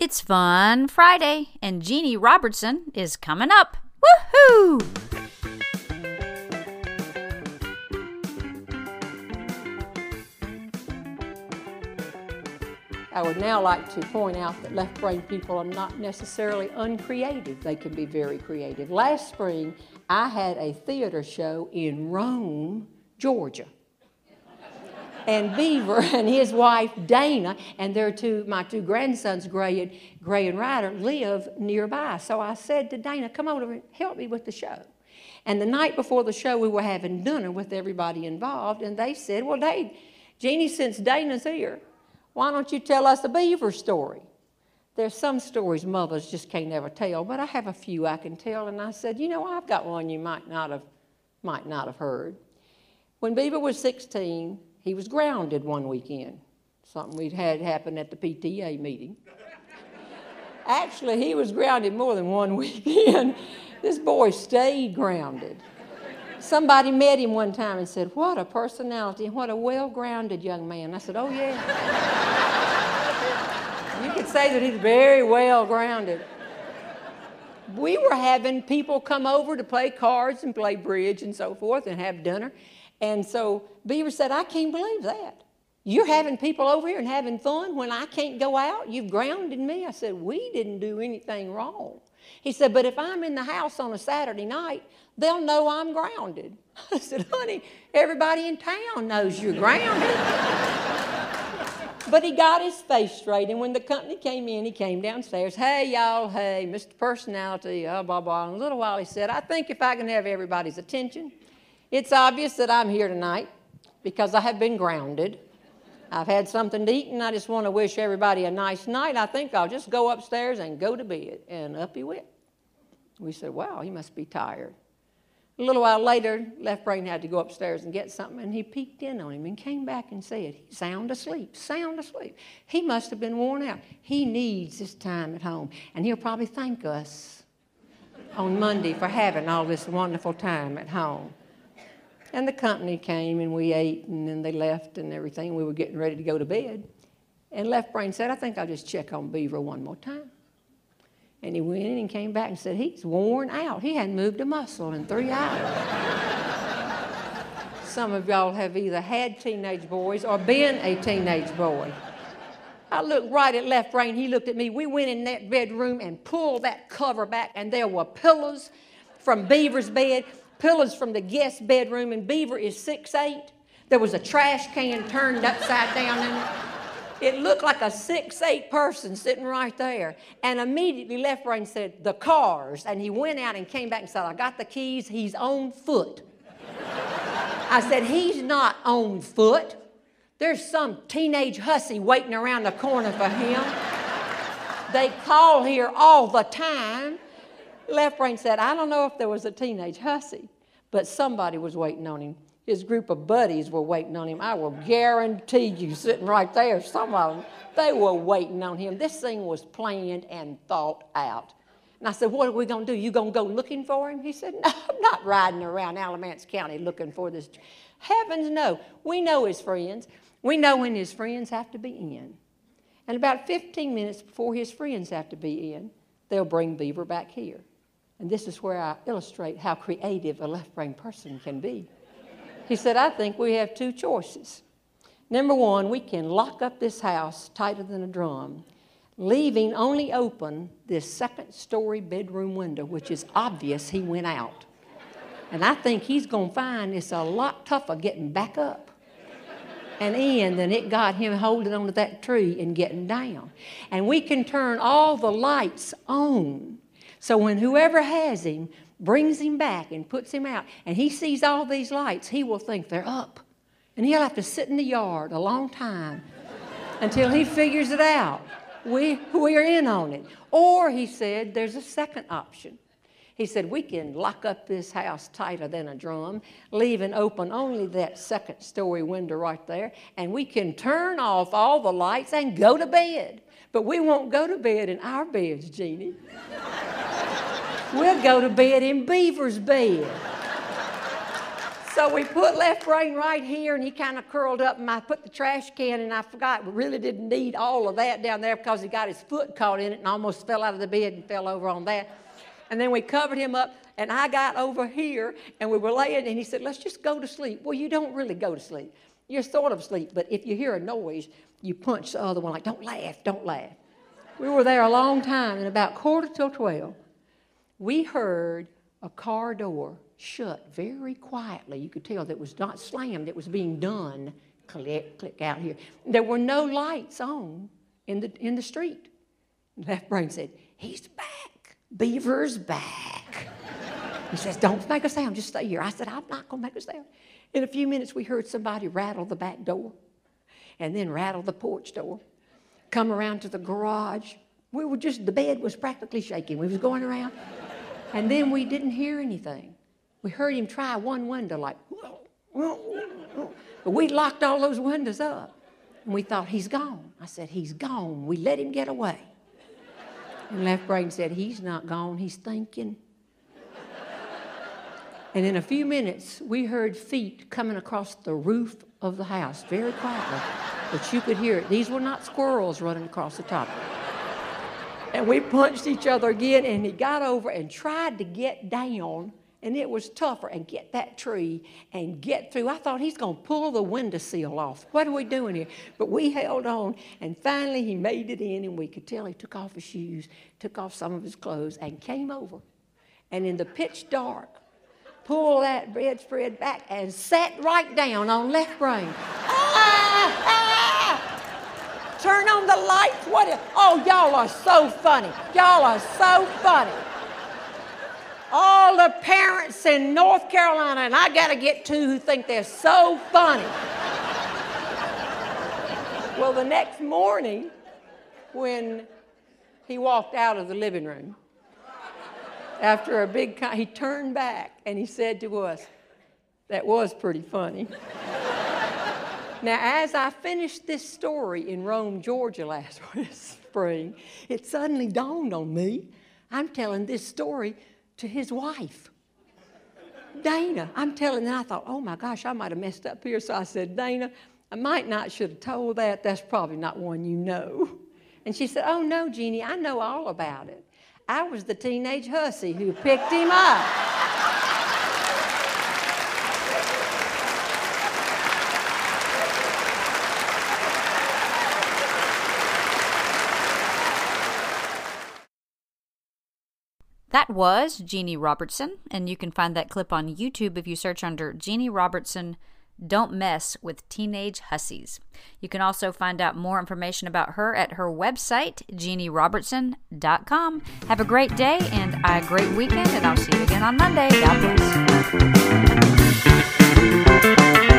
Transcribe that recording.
It's Fun Friday, and Jeanne Robertson is coming up. Woohoo! I would now like to point out that left brain people are not necessarily uncreative. They can be very creative. Last spring, I had a theater show in Rome, Georgia. And Beaver and his wife Dana and their two, my two grandsons, Gray and, Gray and Ryder, live nearby. So I said to Dana, come over and help me with the show. And the night before the show, we were having dinner with everybody involved, and they said, Well, Dave, Jeanne, since Dana's here, why don't you tell us a beaver story? There's some stories mothers just can't ever tell, but I have a few I can tell. And I said, you know, I've got one you might not have, might not have heard. When Beaver was 16, he was grounded one weekend. Something we'd had happen at the PTA meeting. Actually, he was grounded more than one weekend. this boy stayed grounded. Somebody met him one time and said, What a personality and what a well grounded young man. I said, Oh, yeah. you could say that he's very well grounded. We were having people come over to play cards and play bridge and so forth and have dinner. And so Beaver said, I can't believe that. You're having people over here and having fun when I can't go out? You've grounded me. I said, We didn't do anything wrong. He said, But if I'm in the house on a Saturday night, they'll know I'm grounded. I said, Honey, everybody in town knows you're grounded. but he got his face straight, and when the company came in, he came downstairs. Hey, y'all, hey, Mr. Personality, uh, blah, blah. In a little while, he said, I think if I can have everybody's attention, it's obvious that I'm here tonight because I have been grounded. I've had something to eat and I just want to wish everybody a nice night. I think I'll just go upstairs and go to bed. And up he went. We said, Wow, he must be tired. A little while later, Left Brain had to go upstairs and get something, and he peeked in on him and came back and said, He's sound asleep, sound asleep. He must have been worn out. He needs his time at home, and he'll probably thank us on Monday for having all this wonderful time at home. And the company came and we ate and then they left and everything. We were getting ready to go to bed. And Left Brain said, I think I'll just check on Beaver one more time. And he went in and came back and said, He's worn out. He hadn't moved a muscle in three hours. Some of y'all have either had teenage boys or been a teenage boy. I looked right at Left Brain. He looked at me. We went in that bedroom and pulled that cover back, and there were pillows from Beaver's bed pillows from the guest bedroom, and Beaver is six eight. There was a trash can turned upside down in it. It looked like a six eight person sitting right there. And immediately Left Brain said, The cars. And he went out and came back and said, I got the keys. He's on foot. I said, He's not on foot. There's some teenage hussy waiting around the corner for him. They call here all the time. Left brain said, I don't know if there was a teenage hussy, but somebody was waiting on him. His group of buddies were waiting on him. I will guarantee you, sitting right there, some of them, they were waiting on him. This thing was planned and thought out. And I said, What are we going to do? You going to go looking for him? He said, No, I'm not riding around Alamance County looking for this. Heavens, no. We know his friends. We know when his friends have to be in. And about 15 minutes before his friends have to be in, they'll bring Beaver back here. And this is where I illustrate how creative a left brain person can be. He said, I think we have two choices. Number one, we can lock up this house tighter than a drum, leaving only open this second story bedroom window, which is obvious he went out. And I think he's going to find it's a lot tougher getting back up and in than it got him holding onto that tree and getting down. And we can turn all the lights on so when whoever has him brings him back and puts him out, and he sees all these lights, he will think they're up. And he'll have to sit in the yard a long time until he figures it out. We, we're in on it. Or he said, there's a second option. He said, We can lock up this house tighter than a drum, leaving open only that second story window right there, and we can turn off all the lights and go to bed. But we won't go to bed in our beds, Jeanne. we'll go to bed in Beaver's bed. so we put left brain right here, and he kind of curled up, and I put the trash can, and I forgot we really didn't need all of that down there because he got his foot caught in it and almost fell out of the bed and fell over on that. And then we covered him up, and I got over here, and we were laying, and he said, Let's just go to sleep. Well, you don't really go to sleep. You're sort of asleep, but if you hear a noise, you punch the other one, like, Don't laugh, don't laugh. We were there a long time, and about quarter till 12, we heard a car door shut very quietly. You could tell that it was not slammed, it was being done. Click, click out here. There were no lights on in the, in the street. Left brain said, He's back. Beaver's back. He says, Don't make a sound, just stay here. I said, I'm not going to make a sound. In a few minutes, we heard somebody rattle the back door and then rattle the porch door, come around to the garage. We were just, the bed was practically shaking. We was going around. And then we didn't hear anything. We heard him try one window, like, but we locked all those windows up. And we thought, he's gone. I said, he's gone. We let him get away. And left brain said, he's not gone, he's thinking. And in a few minutes, we heard feet coming across the roof of the house very quietly, but you could hear it. These were not squirrels running across the top. And we punched each other again, and he got over and tried to get down and it was tougher and get that tree and get through. I thought he's going to pull the window sill off. What are we doing here? But we held on, and finally he made it in, and we could tell he took off his shoes, took off some of his clothes, and came over. And in the pitch dark, pulled that bedspread back and sat right down on left brain. ah, ah! Turn on the lights. What? Is, oh, y'all are so funny. Y'all are so funny all the parents in North Carolina, and I got to get two who think they're so funny. well, the next morning, when he walked out of the living room, after a big, he turned back and he said to us, That was pretty funny. Now, as I finished this story in Rome, Georgia last spring, it suddenly dawned on me I'm telling this story to his wife. Dana, I'm telling you, I thought, oh my gosh, I might have messed up here. So I said, Dana, I might not should have told that. That's probably not one you know. And she said, oh no, Jeanne, I know all about it. I was the teenage hussy who picked him up. That was Jeanne Robertson, and you can find that clip on YouTube if you search under Jeanne Robertson Don't Mess with Teenage Hussies. You can also find out more information about her at her website, jeannerobertson.com. Have a great day and a great weekend, and I'll see you again on Monday. God bless.